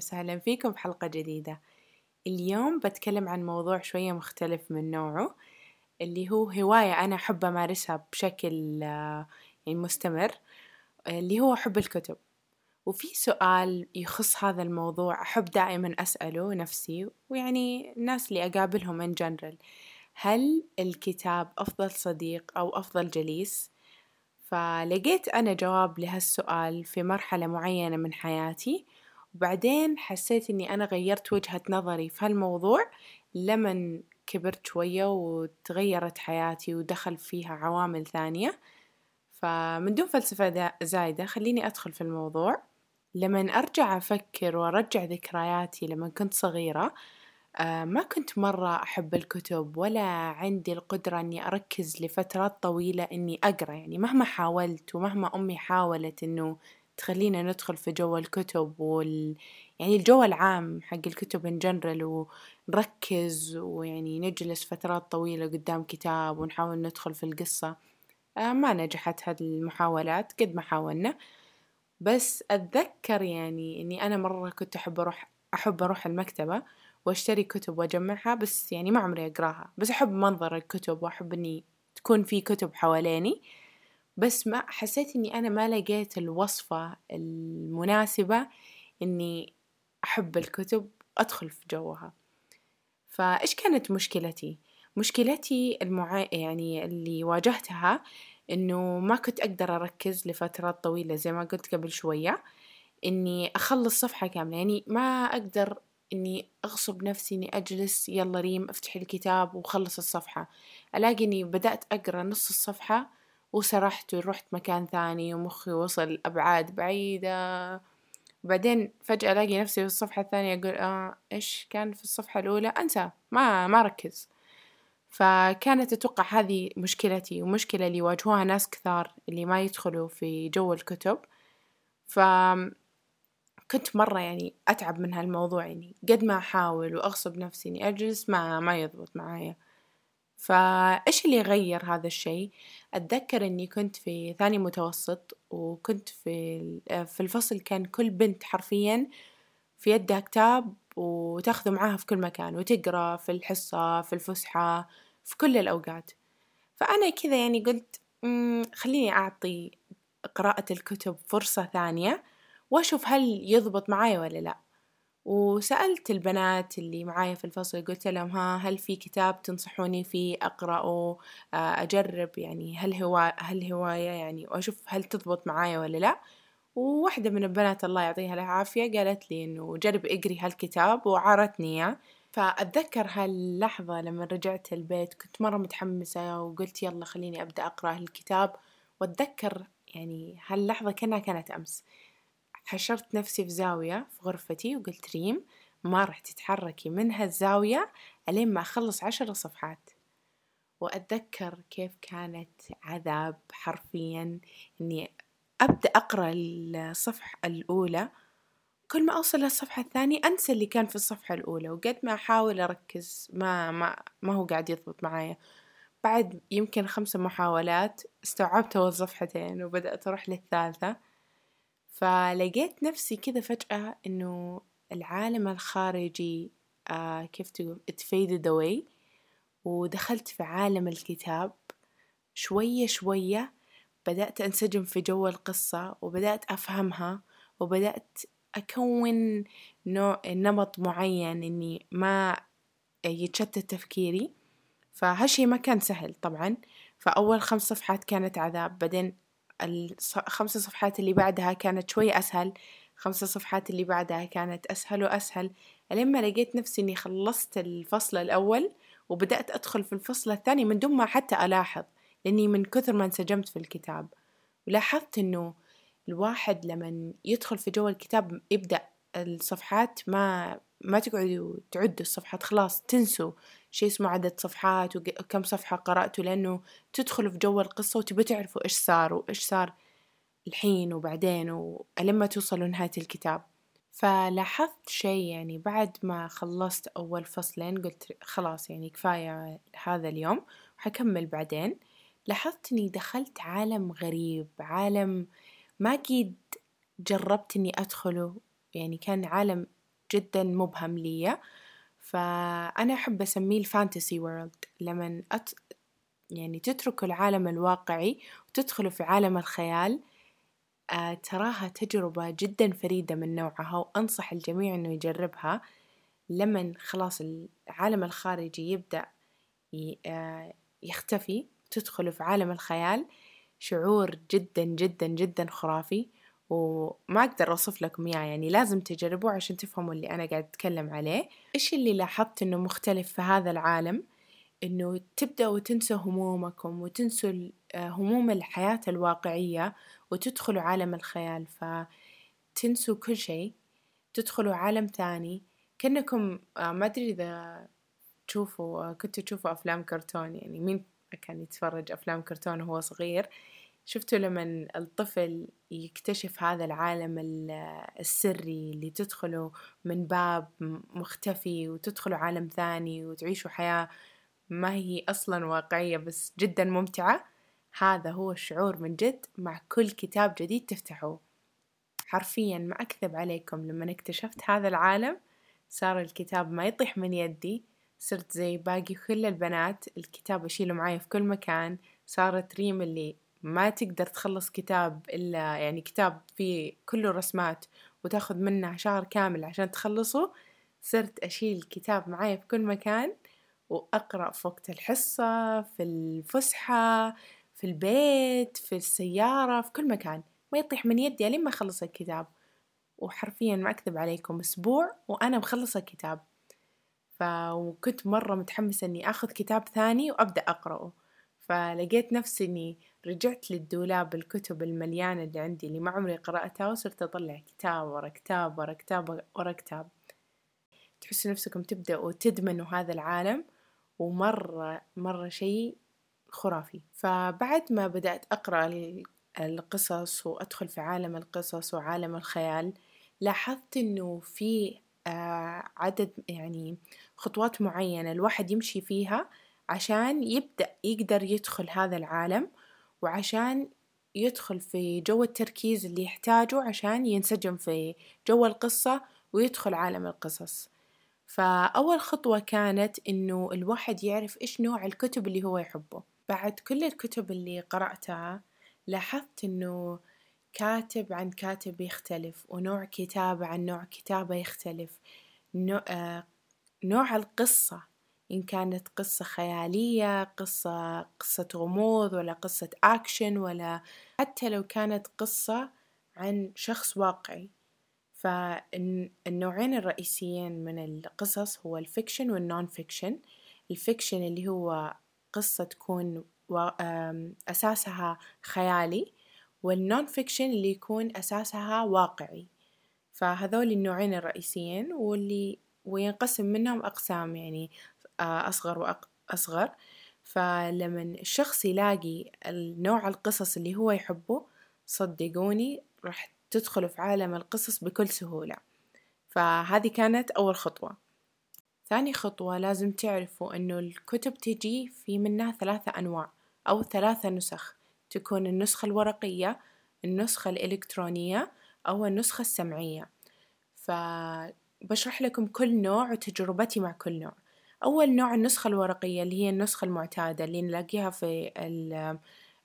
وسهلا فيكم في حلقة جديدة اليوم بتكلم عن موضوع شوية مختلف من نوعه اللي هو هواية أنا أحب أمارسها بشكل آه، يعني مستمر اللي هو حب الكتب وفي سؤال يخص هذا الموضوع أحب دائما أسأله نفسي ويعني الناس اللي أقابلهم in general هل الكتاب أفضل صديق أو أفضل جليس؟ فلقيت أنا جواب لهالسؤال في مرحلة معينة من حياتي وبعدين حسيت إني أنا غيرت وجهة نظري في هالموضوع لمن كبرت شوية وتغيرت حياتي ودخل فيها عوامل ثانية. فمن دون فلسفة زايدة خليني أدخل في الموضوع. لمن أرجع أفكر وأرجع ذكرياتي لما كنت صغيرة آه، ما كنت مرة أحب الكتب ولا عندي القدرة إني أركز لفترات طويلة إني أقرأ. يعني مهما حاولت ومهما أمي حاولت إنه تخلينا ندخل في جو الكتب وال يعني الجو العام حق الكتب إن جنرال ونركز ويعني نجلس فترات طويلة قدام كتاب ونحاول ندخل في القصة. آه، ما نجحت هذه المحاولات قد ما حاولنا. بس أتذكر يعني إني أنا مرة كنت أحب أروح أحب أروح المكتبة وأشتري كتب وأجمعها بس يعني ما عمري أقراها. بس أحب منظر الكتب وأحب إني تكون في كتب حواليني. بس ما حسيت إني أنا ما لقيت الوصفة المناسبة إني أحب الكتب أدخل في جوها. فإيش كانت مشكلتي؟ مشكلتي المع... يعني اللي واجهتها إنه ما كنت أقدر أركز لفترات طويلة زي ما قلت قبل شوية إني أخلص صفحة كاملة. يعني ما أقدر إني أغصب نفسي إني أجلس يلا ريم افتحي الكتاب وخلص الصفحة. ألاقي إني بدأت أقرأ نص الصفحة وسرحت ورحت مكان ثاني ومخي وصل أبعاد بعيدة. بعدين فجأة ألاقي نفسي في الصفحة الثانية أقول آه إيش كان في الصفحة الأولى؟ أنسى ما ما ركز. فكانت أتوقع هذه مشكلتي ومشكلة اللي يواجهوها ناس كثار اللي ما يدخلوا في جو الكتب. ف كنت مرة يعني أتعب من هالموضوع يعني قد ما أحاول وأغصب نفسي إني أجلس ما ما يضبط معايا. فإيش اللي غير هذا الشي أتذكر إني كنت في ثاني متوسط وكنت في في الفصل كان كل بنت حرفيا في يدها كتاب وتاخذه معاها في كل مكان وتقرأ في الحصة في الفسحة في كل الأوقات. فأنا كذا يعني قلت خليني أعطي قراءة الكتب فرصة ثانية وأشوف هل يضبط معايا ولا لأ. وسألت البنات اللي معايا في الفصل قلت لهم ها هل في كتاب تنصحوني فيه أقرأه؟ آه، أجرب يعني هل هو هل هواية يعني وأشوف هل تضبط معايا ولا لأ. وواحدة من البنات الله يعطيها العافية قالت لي إنه جرب اقري هالكتاب وعارتني إياه. فأتذكر هاللحظة لما رجعت البيت كنت مرة متحمسة وقلت يلا خليني أبدأ أقرأ هالكتاب. وأتذكر يعني هاللحظة كأنها كانت أمس. حشرت نفسي في زاوية في غرفتي وقلت ريم ما راح تتحركي من هالزاوية ألين ما أخلص عشر صفحات. وأتذكر كيف كانت عذاب حرفيا إني أبدأ أقرأ الصفحة الأولى. كل ما أوصل للصفحة الثانية أنسى اللي كان في الصفحة الأولى وقد ما أحاول أركز ما ما ما هو قاعد يضبط معايا. بعد يمكن خمس محاولات استوعبت أول صفحتين وبدأت أروح للثالثة. فلقيت نفسي كذا فجأة إنه العالم الخارجي آه كيف تقول it faded away. ودخلت في عالم الكتاب شوية شوية بدأت أنسجم في جو القصة وبدأت أفهمها وبدأت أكون نوع نمط معين إني ما يتشتت تفكيري. فهالشي ما كان سهل طبعا. فأول خمس صفحات كانت عذاب. بعدين الخمس صفحات اللي بعدها كانت شوي أسهل خمس صفحات اللي بعدها كانت أسهل وأسهل لما لقيت نفسي إني خلصت الفصل الأول وبدأت أدخل في الفصل الثاني من دون ما حتى ألاحظ لأني من كثر ما انسجمت في الكتاب. ولاحظت إنه الواحد لما يدخل في جو الكتاب يبدأ الصفحات ما ما تقعدوا تعدوا الصفحات خلاص تنسوا شيء اسمه عدد صفحات وكم صفحة قرأته لأنه تدخلوا في جو القصة وتبوا تعرفوا إيش صار وإيش صار الحين وبعدين ولما توصلوا نهاية الكتاب. فلاحظت شيء يعني بعد ما خلصت أول فصلين قلت خلاص يعني كفاية هذا اليوم وحكمل بعدين. لاحظت إني دخلت عالم غريب عالم ما قيد جربت إني أدخله يعني كان عالم جدا مبهم لي فأنا أحب أسميه الفانتسي وورلد لمن أت... يعني تتركوا العالم الواقعي وتدخلوا في عالم الخيال. آه تراها تجربة جدا فريدة من نوعها وأنصح الجميع إنه يجربها. لمن خلاص العالم الخارجي يبدأ آه يختفي تدخلوا في عالم الخيال. شعور جدا جدا جدا خرافي. وما أقدر أوصف لكم إياه يعني لازم تجربوه عشان تفهموا اللي أنا قاعد أتكلم عليه. إيش اللي لاحظت إنه مختلف في هذا العالم؟ إنه تبدأوا تنسوا همومكم وتنسوا آه، هموم الحياة الواقعية وتدخلوا عالم الخيال. فتنسوا كل شيء تدخلوا عالم ثاني. كأنكم آه، ما أدري إذا تشوفوا آه، كنتوا تشوفوا أفلام كرتون يعني مين كان يتفرج أفلام كرتون وهو صغير؟ شفتوا لما الطفل يكتشف هذا العالم السري اللي تدخله من باب مختفي وتدخلوا عالم ثاني وتعيشوا حياة ما هي أصلا واقعية بس جدا ممتعة هذا هو الشعور من جد مع كل كتاب جديد تفتحوه. حرفيا ما أكذب عليكم لما اكتشفت هذا العالم صار الكتاب ما يطيح من يدي صرت زي باقي كل البنات الكتاب أشيله معايا في كل مكان صارت ريم اللي ما تقدر تخلص كتاب إلا يعني كتاب فيه كله رسمات وتاخذ منه شهر كامل عشان تخلصه صرت أشيل الكتاب معايا في كل مكان وأقرأ في وقت الحصة في الفسحة في البيت في السيارة في كل مكان. ما يطيح من يدي لين ما أخلص الكتاب. وحرفيا ما أكذب عليكم أسبوع وأنا مخلصة الكتاب. فكنت مرة متحمسة إني أخذ كتاب ثاني وأبدأ أقرأه. فلقيت نفسي إني رجعت للدولاب الكتب المليانة اللي عندي اللي ما عمري قرأتها وصرت أطلع كتاب ورا كتاب ورا كتاب ورا كتاب. تحسوا نفسكم تبدأوا تدمنوا هذا العالم ومرة مرة شيء خرافي. فبعد ما بدأت أقرأ القصص وأدخل في عالم القصص وعالم الخيال لاحظت إنه في آه، عدد يعني خطوات معينة الواحد يمشي فيها عشان يبدأ يقدر يدخل هذا العالم. وعشان يدخل في جو التركيز اللي يحتاجه عشان ينسجم في جو القصة ويدخل عالم القصص. فأول خطوة كانت إنه الواحد يعرف إيش نوع الكتب اللي هو يحبه. بعد كل الكتب اللي قرأتها لاحظت إنه كاتب عن كاتب يختلف ونوع كتابة عن نوع كتابة يختلف. نوع, آه نوع القصة إن كانت قصة خيالية قصة قصة غموض ولا قصة أكشن ولا حتى لو كانت قصة عن شخص واقعي. فالنوعين الرئيسيين من القصص هو ال fiction وال non-fiction ال fiction اللي هو قصة تكون أساسها خيالي وال non-fiction اللي يكون أساسها واقعي. فهذول النوعين الرئيسيين واللي وينقسم منهم أقسام يعني أصغر وأصغر فلما الشخص يلاقي النوع القصص اللي هو يحبه صدقوني راح تدخلوا في عالم القصص بكل سهولة. فهذه كانت أول خطوة. ثاني خطوة لازم تعرفوا أنه الكتب تجي في منها ثلاثة أنواع أو ثلاثة نسخ. تكون النسخة الورقية النسخة الإلكترونية أو النسخة السمعية. فبشرح لكم كل نوع وتجربتي مع كل نوع. أول نوع النسخة الورقية اللي هي النسخة المعتادة اللي نلاقيها في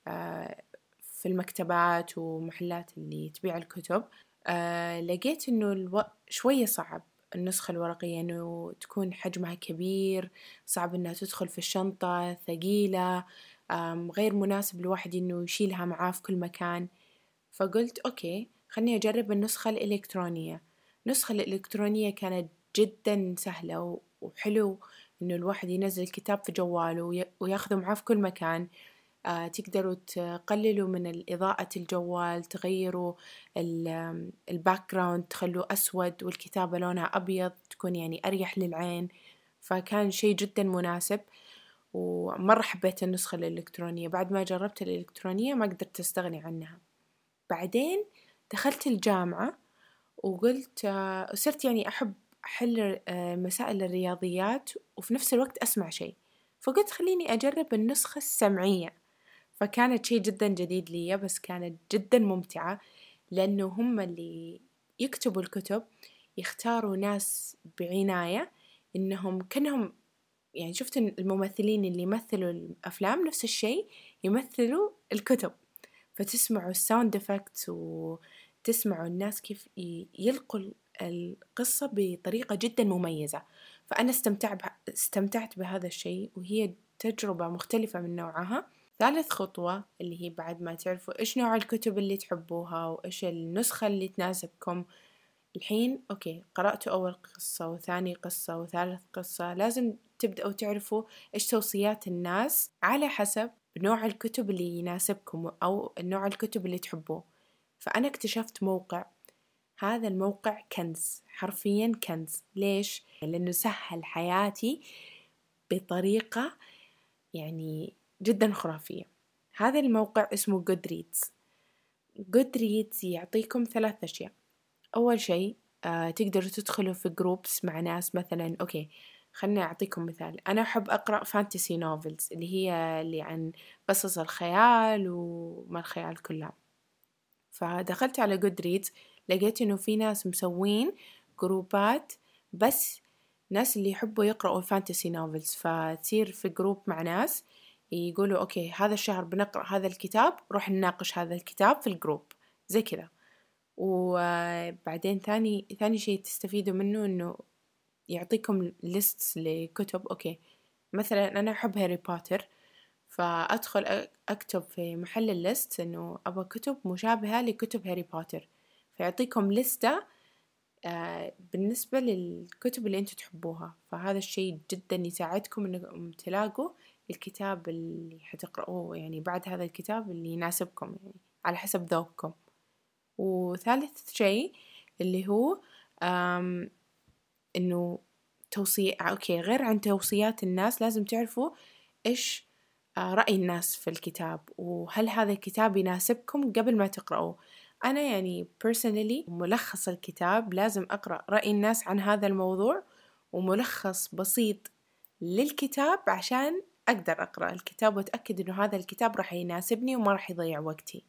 آه، في المكتبات ومحلات اللي تبيع الكتب آه، لقيت إنه ألو... شوية صعب النسخة الورقية إنه تكون حجمها كبير صعب إنها تدخل في الشنطة ثقيلة غير مناسب الواحد إنه يشيلها معاه في كل مكان. فقلت okay خلني أجرب النسخة الإلكترونية. النسخة الإلكترونية كانت جدا سهلة وحلو إنه الواحد ينزل كتاب في جواله وياخذه معاه في كل مكان. آه تقدروا تقللوا من إضاءة الجوال تغيروا ال background تخلوه أسود والكتابة لونها أبيض تكون يعني أريح للعين. فكان شيء جدا مناسب ومرة حبيت النسخة الإلكترونية. بعد ما جربت الإلكترونية ما قدرت أستغني عنها. بعدين دخلت الجامعة وقلت آه صرت يعني أحب أحل آه، مسائل الرياضيات وفي نفس الوقت أسمع شيء. فقلت خليني أجرب النسخة السمعية. فكانت شيء جدا جديد لي بس كانت جدا ممتعة لأنه هم اللي يكتبوا الكتب يختاروا ناس بعناية إنهم كأنهم يعني شفت الممثلين اللي يمثلوا الأفلام نفس الشيء يمثلوا الكتب. فتسمعوا ال sound effect وتسمعوا الناس كيف يلقوا القصة بطريقة جدا مميزة. فأنا استمتع استمتعت بهذا الشيء وهي تجربة مختلفة من نوعها. ثالث خطوة اللي هي بعد ما تعرفوا إيش نوع الكتب اللي تحبوها وإيش النسخة اللي تناسبكم. الحين أوكي قرأتوا أول قصة وثاني قصة وثالث قصة. لازم تبدأوا تعرفوا إيش توصيات الناس على حسب نوع الكتب اللي يناسبكم أو نوع الكتب اللي تحبوه. فأنا اكتشفت موقع هذا الموقع كنز حرفيا كنز. ليش؟ لأنه سهل حياتي بطريقة يعني جدا خرافية. هذا الموقع اسمه Goodreads. Goodreads يعطيكم ثلاث أشياء. أول شيء آه تقدروا تدخلوا في groups مع ناس مثلا okay خلنا أعطيكم مثال. أنا أحب أقرأ fantasy novels اللي هي اللي عن قصص الخيال وما الخيال كلها. فدخلت على Goodreads لقيت إنه في ناس مسوين group ات بس ناس اللي يحبوا يقرأوا ال fantasy novels فتصير في group مع ناس يقولوا okay هذا الشهر بنقرأ هذا الكتاب روح نناقش هذا الكتاب في ال group زي كذا. وبعدين ثاني ثاني شيء تستفيدوا منه إنه يعطيكم list لكتب. okay مثلا أنا أحب هاري بوتر فأدخل أكتب في محل ال list إنه أبغى كتب مشابهة لكتب هاري بوتر. فيعطيكم لستة آه، بالنسبة للكتب اللي أنتوا تحبوها. فهذا الشيء جدا يساعدكم إنكم تلاقوا الكتاب اللي حتقرأوه يعني بعد هذا الكتاب اللي يناسبكم يعني على حسب ذوقكم. وثالث شيء اللي هو إنه توصي أوكي غير عن توصيات الناس لازم تعرفوا إيش آه، رأي الناس في الكتاب. وهل هذا الكتاب يناسبكم قبل ما تقرأوه؟ أنا يعني personally ملخص الكتاب لازم أقرأ رأي الناس عن هذا الموضوع وملخص بسيط للكتاب عشان أقدر أقرأ الكتاب وأتأكد إنه هذا الكتاب راح يناسبني وما راح يضيع وقتي.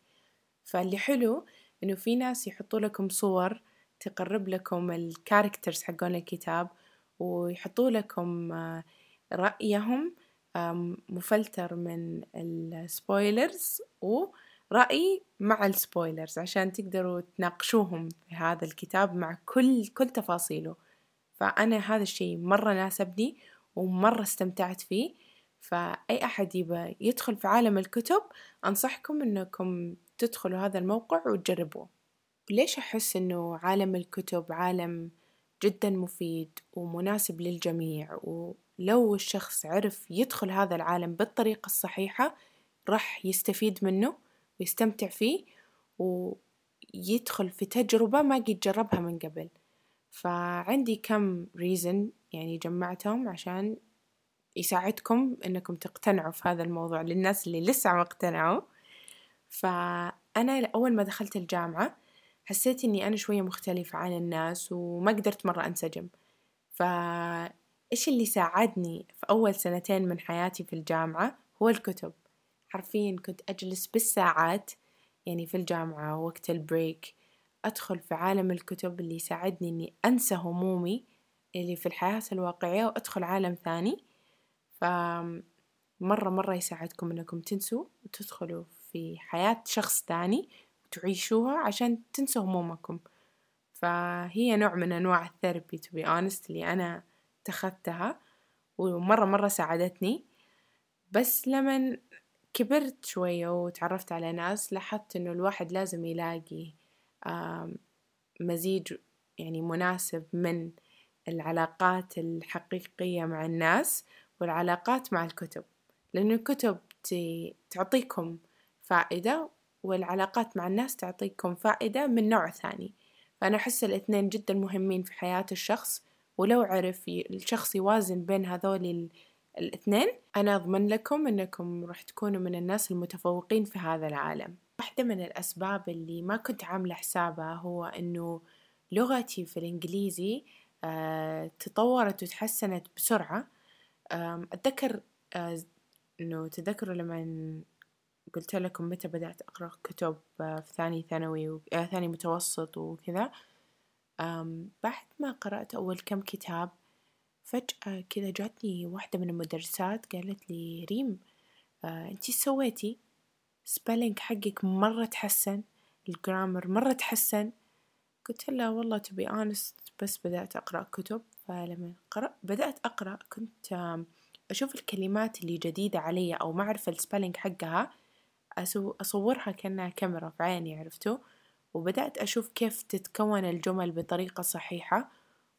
فاللي حلو إنه في ناس يحطوا لكم صور تقرب لكم ال characters حقون الكتاب ويحطوا لكم آه، رأيهم مفلتر من ال spoilers ورأي مع ال spoilers عشان تقدروا تناقشوهم في هذا الكتاب مع كل كل تفاصيله. فأنا هذا الشيء مرة ناسبني ومرة استمتعت فيه. فأي أحد يبى يدخل في عالم الكتب أنصحكم أنكم تدخلوا هذا الموقع وتجربوه. ليش أحس إنه عالم الكتب عالم جدا مفيد ومناسب للجميع؟ ولو الشخص عرف يدخل هذا العالم بالطريقة الصحيحة راح يستفيد منه. ويستمتع فيه ويدخل في تجربة ما قد جربها من قبل. فعندي كم ريزن يعني جمعتهم عشان يساعدكم إنكم تقتنعوا في هذا الموضوع للناس اللي لسه ما اقتنعوا. فأنا أول ما دخلت الجامعة حسيت إني أنا شوية مختلفة عن الناس وما قدرت مرة أنسجم. فإيش اللي ساعدني في أول سنتين من حياتي في الجامعة؟ هو الكتب. حرفيا كنت أجلس بالساعات يعني في الجامعة وقت البريك أدخل في عالم الكتب اللي يساعدني إني أنسى همومي اللي في الحياة الواقعية وأدخل عالم ثاني. فمرة مرة يساعدكم إنكم تنسوا وتدخلوا في حياة شخص ثاني تعيشوها عشان تنسوا همومكم. فهي نوع من أنواع الثيرابي to be honest اللي أنا اتخذتها ومرة مرة ساعدتني. بس لمن كبرت شوية وتعرفت على ناس لاحظت إنه الواحد لازم يلاقي مزيج يعني مناسب من العلاقات الحقيقية مع الناس والعلاقات مع الكتب. لأن الكتب تعطيكم فائدة والعلاقات مع الناس تعطيكم فائدة من نوع ثاني. فأنا أحس الإثنين جدا مهمين في حياة الشخص ولو عرف الشخص يوازن بين هذول الاثنين. أنا أضمن لكم أنكم راح تكونوا من الناس المتفوقين في هذا العالم. واحدة من الأسباب اللي ما كنت عاملة حسابها هو أنه لغتي في الإنجليزي آه تطورت وتحسنت بسرعة. آه أتذكر آه أنه تذكروا لما قلت لكم متى بدأت أقرأ كتب في ثاني ثانوي و... آه ثاني متوسط وكذا. بعد ما قرأت أول كم كتاب فجأة كذا جاتني واحدة من المدرسات قالت لي ريم آه انتي سويتي spelling حقك مرة تحسن ال grammar مرة تحسن. قلت لها والله to be honest بس بدأت أقرأ كتب. فلما قرأ بدأت أقرأ كنت أشوف الكلمات اللي جديدة علي أو ما أعرف ال spelling حقها أصورها كأنها كاميرا في عيني عرفتوا؟ وبدأت أشوف كيف تتكون الجمل بطريقة صحيحة.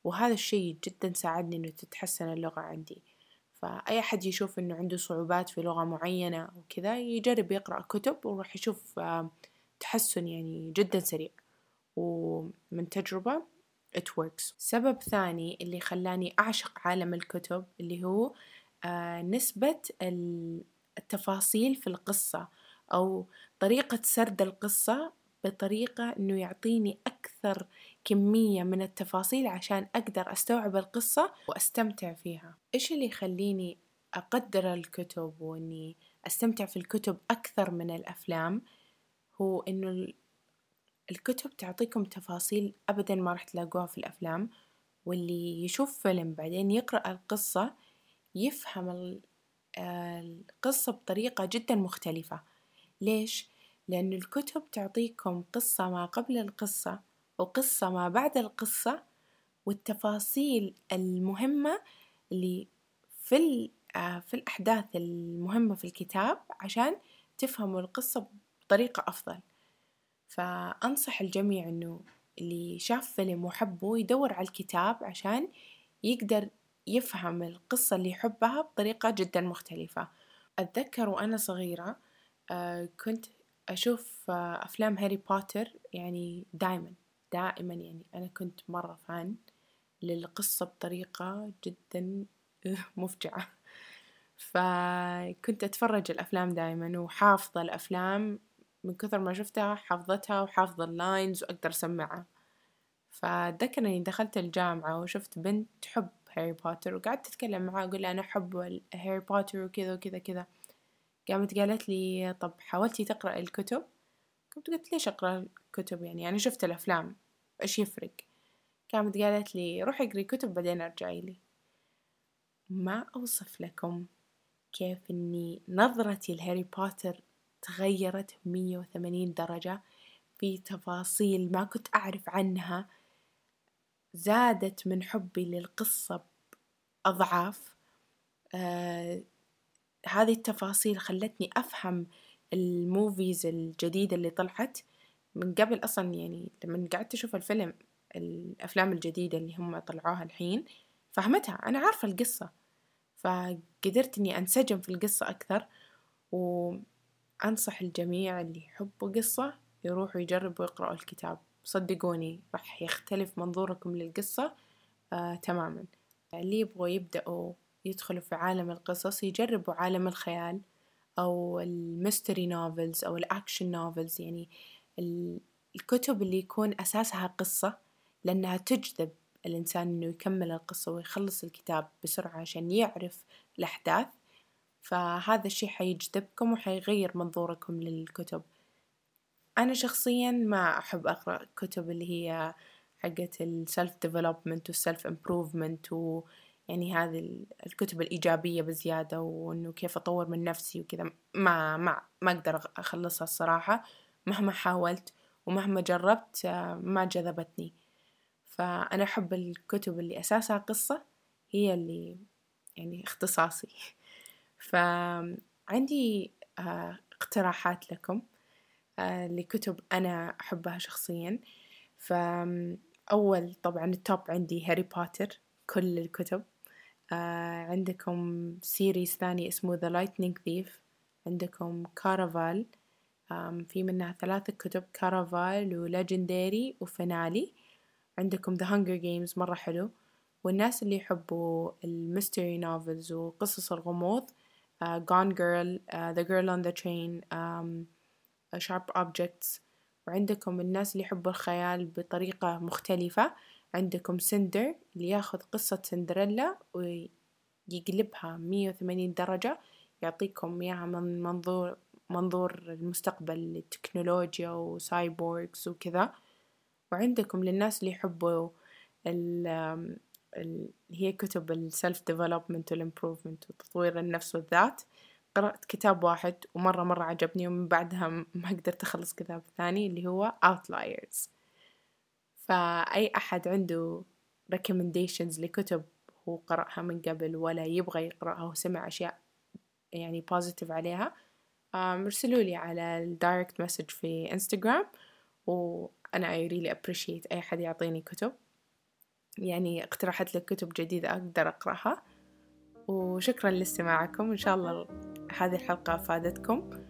وهذا الشي جدا ساعدني إنه تتحسن اللغة عندي. فأي أحد يشوف إنه عنده صعوبات في لغة معينة أو كذا يجرب يقرأ كتب وراح يشوف تحسن يعني جدا سريع. ومن تجربة it works. سبب ثاني اللي خلاني أعشق عالم الكتب اللي هو نسبة التفاصيل في القصة أو طريقة سرد القصة بطريقة إنه يعطيني أكثر كمية من التفاصيل عشان أقدر أستوعب القصة وأستمتع فيها. إيش اللي يخليني أقدر الكتب وإني أستمتع في الكتب أكثر من الأفلام؟ هو إنه الكتب تعطيكم تفاصيل أبدا ما راح تلاقوها في الأفلام واللي يشوف فيلم بعدين يقرأ القصة يفهم القصة بطريقة جدا مختلفة. ليش؟ لأن الكتب تعطيكم قصة ما قبل القصة وقصة ما بعد القصة والتفاصيل المهمة اللي في آه، في الأحداث المهمة في الكتاب عشان تفهموا القصة بطريقة أفضل. فأنصح الجميع إنه اللي شاف فيلم وحبه يدور على الكتاب عشان يقدر يفهم القصة اللي يحبها بطريقة جدا مختلفة. أتذكر وأنا صغيرة آه، كنت أشوف آه، أفلام هاري بوتر يعني دايما. دائما يعني أنا كنت مرة fan للقصة بطريقة جدا مفجعة. فكنت أتفرج الأفلام دايما وحافظة الأفلام من كثر ما شفتها حافظتها وحافظة ال lines وأقدر أسمعها. فأتذكر إني دخلت الجامعة وشفت بنت تحب هاري بوتر وقعدت أتكلم معاه أقول أنا أحب هاري بوتر وكذا وكذا كذا. قامت قالت لي طب حاولتي تقرأ الكتب؟ قمت قلت ليش أقرأ الكتب يعني أنا شفت الأفلام إيش يفرق؟ قامت قالت لي روحي اقري كتب بعدين أرجعي لي. ما أوصف لكم كيف إني نظرتي لهاري بوتر تغيرت مية وثمانين درجة في تفاصيل ما كنت أعرف عنها. زادت من حبي للقصة بأضعاف. آه هذه التفاصيل خلتني أفهم الموفيز الجديدة اللي طلعت. من قبل أصلا يعني لما قعدت أشوف الفيلم الأفلام الجديدة اللي هم طلعوها الحين فهمتها أنا عارفة القصة فقدرت إني أنسجم في القصة أكثر وأنصح الجميع اللي يحبوا قصة يروحوا يجربوا يقرأوا الكتاب. صدقوني راح يختلف منظوركم للقصة آه تماما. اللي يبغوا يبدأوا يدخلوا في عالم القصص يجربوا عالم الخيال أو ال mystery novels أو ال action novels يعني الكتب اللي يكون أساسها قصة لأنها تجذب الإنسان إنه يكمل القصة ويخلص الكتاب بسرعة عشان يعرف الأحداث. فهذا الشي حيجذبكم وحيغير منظوركم للكتب. أنا شخصيا ما أحب أقرأ كتب اللي هي حقت ال self development وال self improvement ويعني هذه الكتب الإيجابية بزيادة وإنه كيف أطور من نفسي وكذا. ما ما ما أقدر أخلصها الصراحة. مهما حاولت ومهما جربت ما جذبتني. فأنا أحب الكتب اللي أساسها قصة هي اللي يعني اختصاصي. فعندي آه، اقتراحات لكم آه، لكتب أنا أحبها شخصيا. فأول طبعا ال top عندي هاري بوتر كل الكتب. آه، عندكم series ثاني اسمه The Lightning Thief. عندكم Caraval في منها ثلاثة كتب Caraval و Legendary و Finale عندكم The Hunger Games مرة حلو. والناس اللي يحبوا ال mystery novels وقصص الغموض uh, Gone Girl uh, The Girl on the Train um, Sharp Objects. وعندكم الناس اللي يحبوا الخيال بطريقة مختلفة. عندكم Cinder اللي ياخذ قصة سندريلا ويقلبها مية وثمانين درجة يعطيكم إياها من منظور منظور المستقبل للتكنولوجيا و cyborgs وكذا. وعندكم للناس اللي يحبوا ال هي كتب ال self development وال improvement وتطوير النفس والذات. قرأت كتاب واحد ومرة مرة عجبني ومن بعدها ما قدرت أخلص كتاب ثاني اللي هو Outliers. فأي أحد عنده recommendations لكتب هو قرأها من قبل ولا يبغى يقرأها وسمع أشياء يعني positive عليها ارسلوا لي على ال direct message في انستغرام وأنا I really appreciate أي حد يعطيني كتب. يعني اقترحت لك كتب جديدة أقدر أقرأها. وشكرا لاستماعكم إن شاء الله هذه الحلقة السلامة